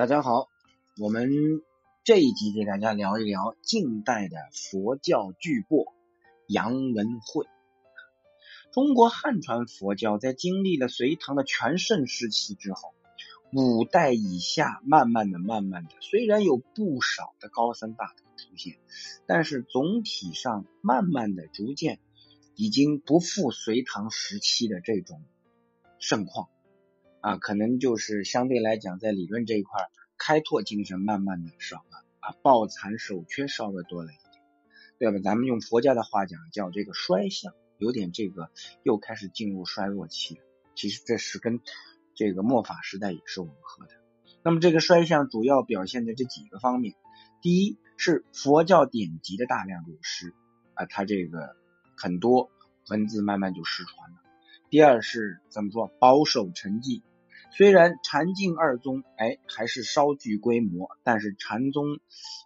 大家好，我们这一集给大家聊一聊近代的佛教巨擘杨文慧。中国汉传佛教在经历了隋唐的全盛时期之后，五代以下，慢慢的、慢慢的，虽然有不少的高僧大德出现，但是总体上，慢慢的、逐渐已经不复隋唐时期的这种盛况。啊，可能就是相对来讲，在理论这一块开拓精神慢慢的少了啊，抱残守缺稍微多了一点，对吧？咱们用佛家的话讲，叫这个衰相，有点这个又开始进入衰弱期了。其实这是跟这个末法时代也是吻合的。那么这个衰相主要表现在这几个方面：第一是佛教典籍的大量流失啊，它这个很多文字慢慢就失传了；第二是怎么说，保守沉寂。虽然禅净二宗，哎，还是稍具规模，但是禅宗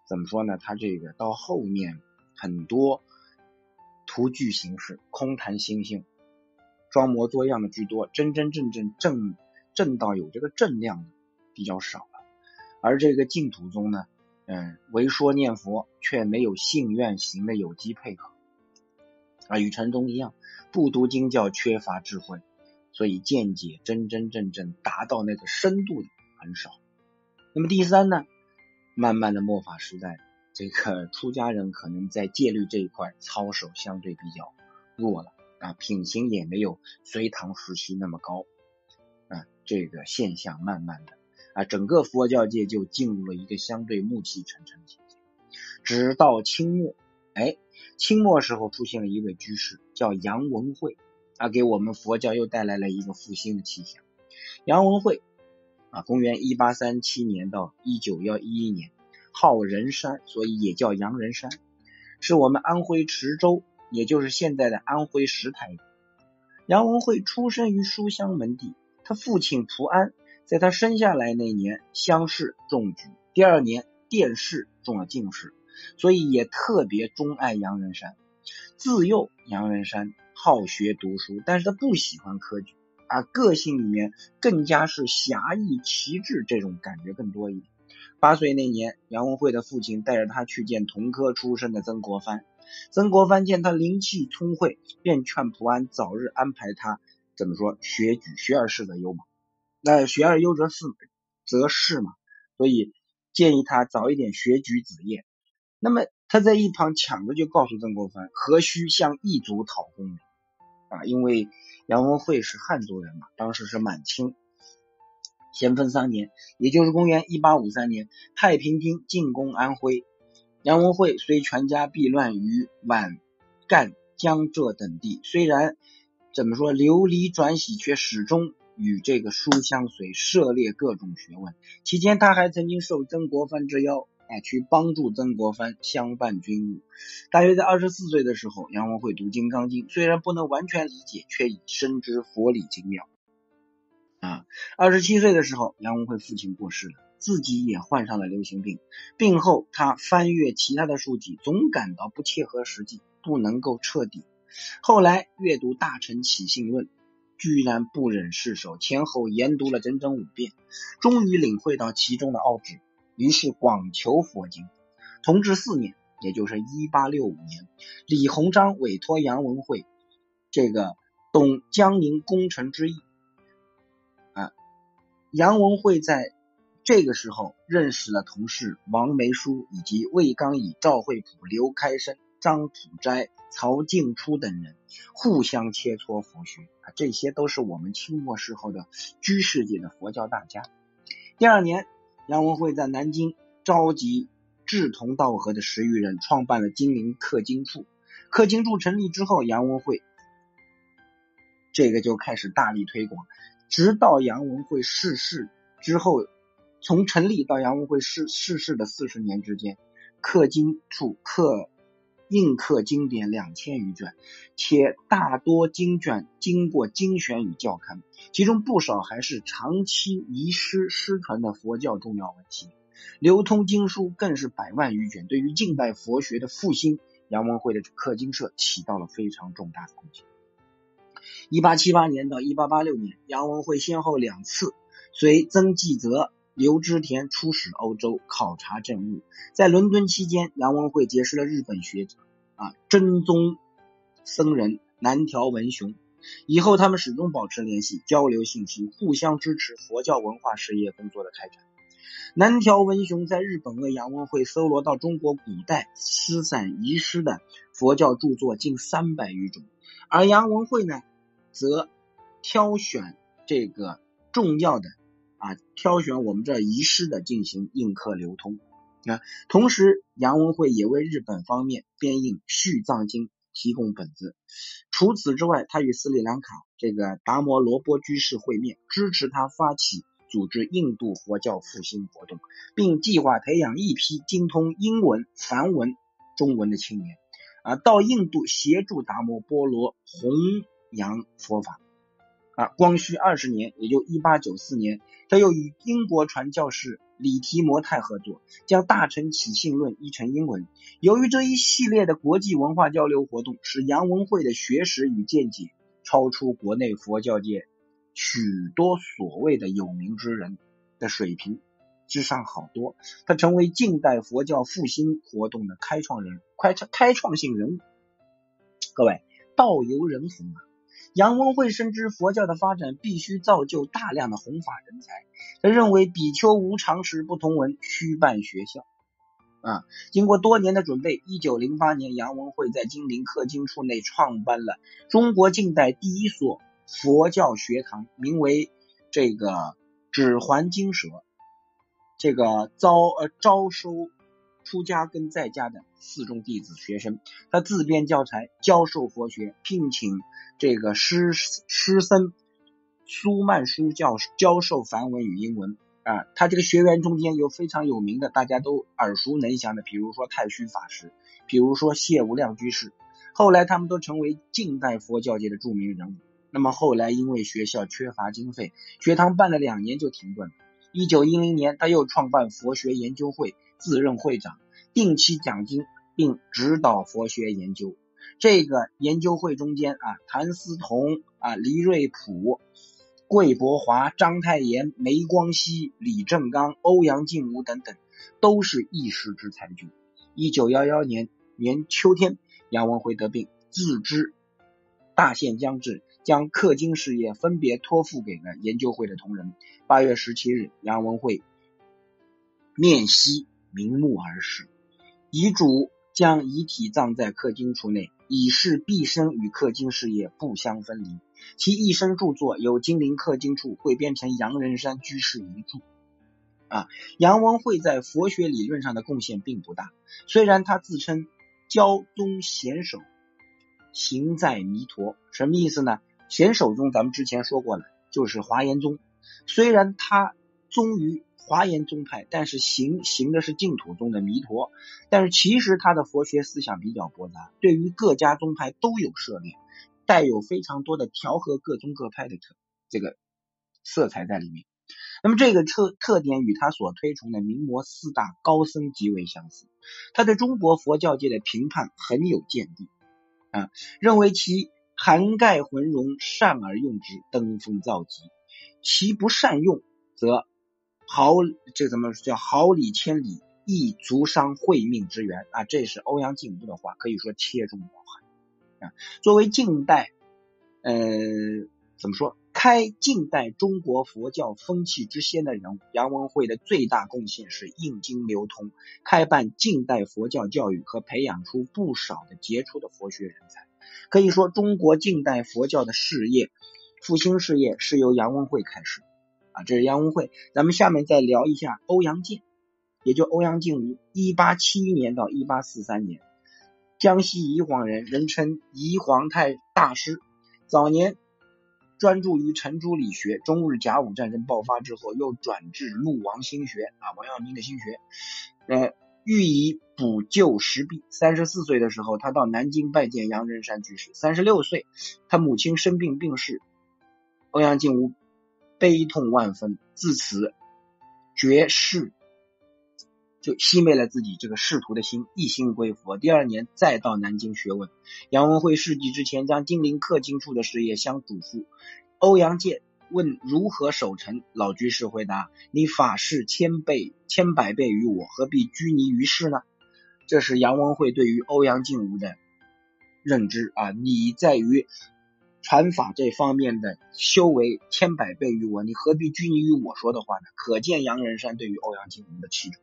怎么说呢？它这个到后面很多图具形式、空谈心性、装模作样的居多，真真正正正正道有这个正量的比较少了。而这个净土宗呢，嗯，为说念佛，却没有信愿行的有机配合，啊，与禅宗一样，不读经教，缺乏智慧。所以见解真真正正达到那个深度的很少。那么第三呢，慢慢的末法时代，这个出家人可能在戒律这一块操守相对比较弱了啊，品行也没有隋唐时期那么高啊，这个现象慢慢的啊，整个佛教界就进入了一个相对暮气沉沉的境界。直到清末，哎，清末时候出现了一位居士，叫杨文慧。啊，给我们佛教又带来了一个复兴的气象。杨文慧啊，公元一八三七年到一九幺一年，号仁山，所以也叫杨仁山，是我们安徽池州，也就是现在的安徽石台人。杨文慧出生于书香门第，他父亲蒲安在他生下来那年乡试中举，第二年殿试中了进士，所以也特别钟爱杨仁山。自幼杨仁山。好学读书，但是他不喜欢科举啊，个性里面更加是侠义旗帜这种感觉更多一点。八岁那年，杨文慧的父亲带着他去见同科出身的曾国藩，曾国藩见他灵气聪慧，便劝蒲安早日安排他怎么说学举，学而士则优嘛，那学而优则仕则仕嘛，所以建议他早一点学举子业。那么他在一旁抢着就告诉曾国藩，何须向异族讨功名。啊，因为杨文慧是汉族人嘛，当时是满清咸丰三年，也就是公元一八五三年，太平军进攻安徽，杨文慧随全家避乱于皖、赣、江浙等地。虽然怎么说流离转徙，却始终与这个书相随，涉猎各种学问。期间，他还曾经受曾国藩之邀。啊，去帮助曾国藩相伴军务。大约在二十四岁的时候，杨文慧读《金刚经》，虽然不能完全理解，却已深知佛理精妙。啊，二十七岁的时候，杨文慧父亲过世了，自己也患上了流行病。病后，他翻阅其他的书籍，总感到不切合实际，不能够彻底。后来阅读《大臣起信论》，居然不忍释手，前后研读了整整五遍，终于领会到其中的奥旨。于是广求佛经。同治四年，也就是一八六五年，李鸿章委托杨文惠，这个懂江宁工程之意。啊，杨文慧在这个时候认识了同事王梅书以及魏刚以、赵惠普、刘开生、张普斋、曹静初等人，互相切磋佛学。啊，这些都是我们清末时候的居士界的佛教大家。第二年。杨文慧在南京召集志同道合的十余人，创办了金陵刻经处。刻经处成立之后，杨文慧这个就开始大力推广，直到杨文慧逝世之后，从成立到杨文慧逝逝世的四十年之间，刻经处刻。印刻经典两千余卷，且大多经卷经过精选与校勘，其中不少还是长期遗失失传的佛教重要文献，流通经书更是百万余卷。对于近代佛学的复兴，杨文慧的刻经社起到了非常重大的贡献。一八七八年到一八八六年，杨文慧先后两次随曾纪泽刘知田出使欧洲考察政务，在伦敦期间，杨文惠结识了日本学者啊真宗僧人南条文雄，以后他们始终保持联系，交流信息，互相支持佛教文化事业工作的开展。南条文雄在日本为杨文惠搜罗到中国古代失散遗失的佛教著作近三百余种，而杨文惠呢，则挑选这个重要的啊，挑选我们这遗失的进行印刻流通啊。同时，杨文惠也为日本方面编印《续藏经》提供本子。除此之外，他与斯里兰卡这个达摩罗波居士会面，支持他发起。组织印度佛教复兴活动，并计划培养一批精通英文、梵文、中文的青年，啊，到印度协助达摩波罗弘扬佛法。啊，光绪二十年，也就一八九四年，他又与英国传教士李提摩太合作，将《大乘起信论》译成英文。由于这一系列的国际文化交流活动，使杨文惠的学识与见解超出国内佛教界。许多所谓的有名之人的水平之上好多，他成为近代佛教复兴活动的开创人，开创开创性人物。各位道由人弘啊，杨文慧深知佛教的发展必须造就大量的弘法人才，他认为比丘无常识不同文，需办学校啊。经过多年的准备，一九零八年，杨文慧在金陵刻经处内创办了中国近代第一所。佛教学堂名为这个指环经舍，这个招呃招收出家跟在家的四众弟子学生，他自编教材教授佛学，聘请这个师师僧苏曼殊教教授梵文与英文啊。他这个学员中间有非常有名的，大家都耳熟能详的，比如说太虚法师，比如说谢无量居士，后来他们都成为近代佛教界的著名人物。那么后来因为学校缺乏经费，学堂办了两年就停顿了。一九一零年，他又创办佛学研究会，自任会长，定期讲经并指导佛学研究。这个研究会中间啊，谭嗣同啊、黎瑞甫、桂伯华、章太炎、梅光熙、李正刚、欧阳靖吾等等，都是一时之才俊。一九幺幺年年秋天，杨文辉得病，自知大限将至。将氪金事业分别托付给了研究会的同仁。八月十七日，杨文慧面夕瞑目而逝，遗嘱将遗体葬在刻经处内，以示毕生与刻经事业不相分离。其一生著作由金陵刻经处汇编成杨仁山居士遗著。啊，杨文慧在佛学理论上的贡献并不大，虽然他自称教宗贤首，行在弥陀，什么意思呢？贤首宗，咱们之前说过了，就是华严宗。虽然他宗于华严宗派，但是行行的是净土宗的弥陀。但是其实他的佛学思想比较博杂，对于各家宗派都有涉猎，带有非常多的调和各宗各派的特这个色彩在里面。那么这个特特点与他所推崇的明摩四大高僧极为相似。他对中国佛教界的评判很有见地啊，认为其。涵盖浑融，善而用之，登峰造极；其不善用，则毫这怎么叫毫厘千里，亦足伤慧命之源啊！这是欧阳靖吾的话，可以说切中要害啊。作为近代，呃，怎么说开近代中国佛教风气之先的人物，杨文慧的最大贡献是印经流通，开办近代佛教教育和培养出不少的杰出的佛学人才。可以说，中国近代佛教的事业复兴事业是由杨文慧开始啊。这是杨文慧。咱们下面再聊一下欧阳靖，也就欧阳靖吾，一八七一年到一八四三年，江西宜黄人，人称宜黄太大师。早年专注于程朱理学，中日甲午战争爆发之后，又转至陆王心学啊，王阳明的心学，呃。欲以补救时弊。三十四岁的时候，他到南京拜见杨仁山居士。三十六岁，他母亲生病病逝，欧阳靖吾悲痛万分，自此绝世，就熄灭了自己这个仕途的心，一心归佛。第二年再到南京学问。杨文慧逝世之前，将金陵刻经处的事业相嘱咐。欧阳健问如何守成，老居士回答：“你法事千倍、千百倍于我，何必拘泥于世呢？”这是杨文慧对于欧阳靖无的认知啊！你在于传法这方面的修为千百倍于我，你何必拘泥于我说的话呢？可见杨仁山对于欧阳靖无的器重。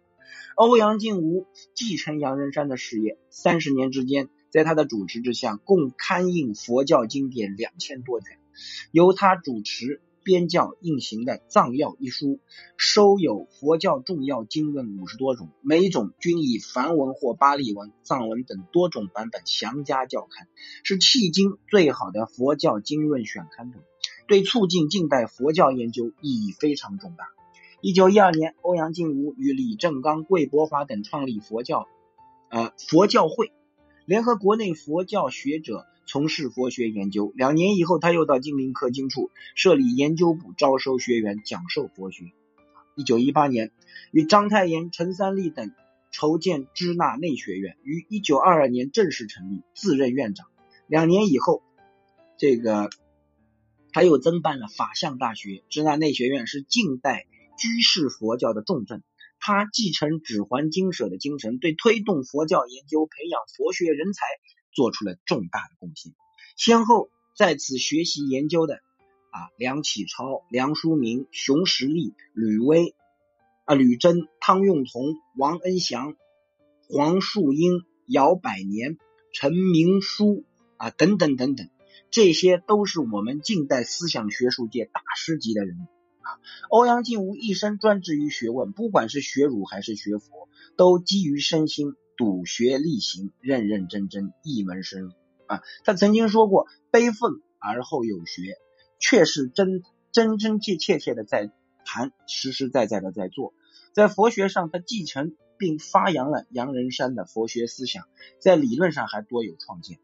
欧阳靖无继承杨仁山的事业，三十年之间，在他的主持之下，共刊印佛教经典两千多卷，由他主持。编教印行的《藏药》一书，收有佛教重要经论五十多种，每种均以梵文或巴利文、藏文等多种版本详加校勘，是迄今最好的佛教经论选刊等，对促进近代佛教研究意义非常重大。一九一二年，欧阳靖无与李正刚、桂伯华等创立佛教，呃佛教会，联合国内佛教学者。从事佛学研究，两年以后，他又到金陵刻经处设立研究部，招收学员，讲授佛学。一九一八年，与章太炎、陈三立等筹建支那内学院，于一九二二年正式成立，自任院长。两年以后，这个他又增办了法相大学。支那内学院是近代居士佛教的重镇，他继承指环经舍的精神，对推动佛教研究、培养佛学人才。做出了重大的贡献，先后在此学习研究的啊梁启超、梁漱溟、熊十力、吕威啊吕珍、汤用彤、王恩祥、黄树英、姚百年、陈明书啊等等等等，这些都是我们近代思想学术界大师级的人物。欧阳靖无一生专志于学问，不管是学儒还是学佛，都基于身心。笃学力行，认认真真，一门深入啊！他曾经说过：“悲愤而后有学”，却是真真真切切切的在谈，实实在在的在做。在佛学上，他继承并发扬了杨仁山的佛学思想，在理论上还多有创建。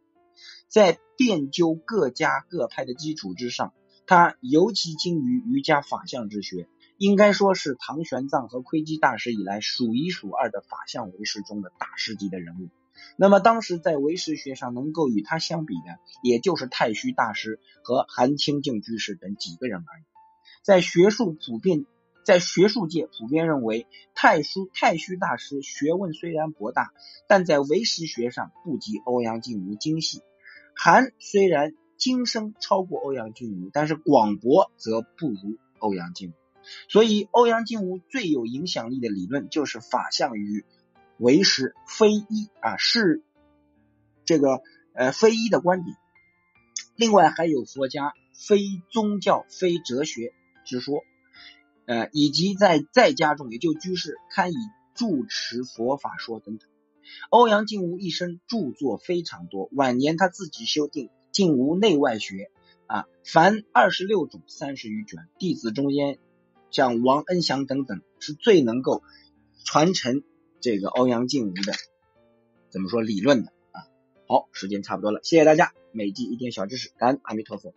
在遍究各家各派的基础之上，他尤其精于瑜伽法相之学。应该说是唐玄奘和窥基大师以来数一数二的法相唯识中的大师级的人物。那么当时在唯识学上能够与他相比的，也就是太虚大师和韩清净居士等几个人而已。在学术普遍，在学术界普遍认为，太虚太虚大师学问虽然博大，但在唯识学上不及欧阳靖无精细。韩虽然精深超过欧阳靖无，但是广博则不如欧阳靖无。所以，欧阳靖无最有影响力的理论就是法相与唯识非一啊，是这个呃非一的观点。另外还有佛家非宗教非哲学之说，呃，以及在在家中也就居士堪以住持佛法说等等。欧阳靖无一生著作非常多，晚年他自己修订《靖无内外学》啊，凡二十六种三十余卷，弟子中间。像王恩祥等等是最能够传承这个欧阳靖吴的怎么说理论的啊？好，时间差不多了，谢谢大家，每集一点小知识，感恩阿弥陀佛。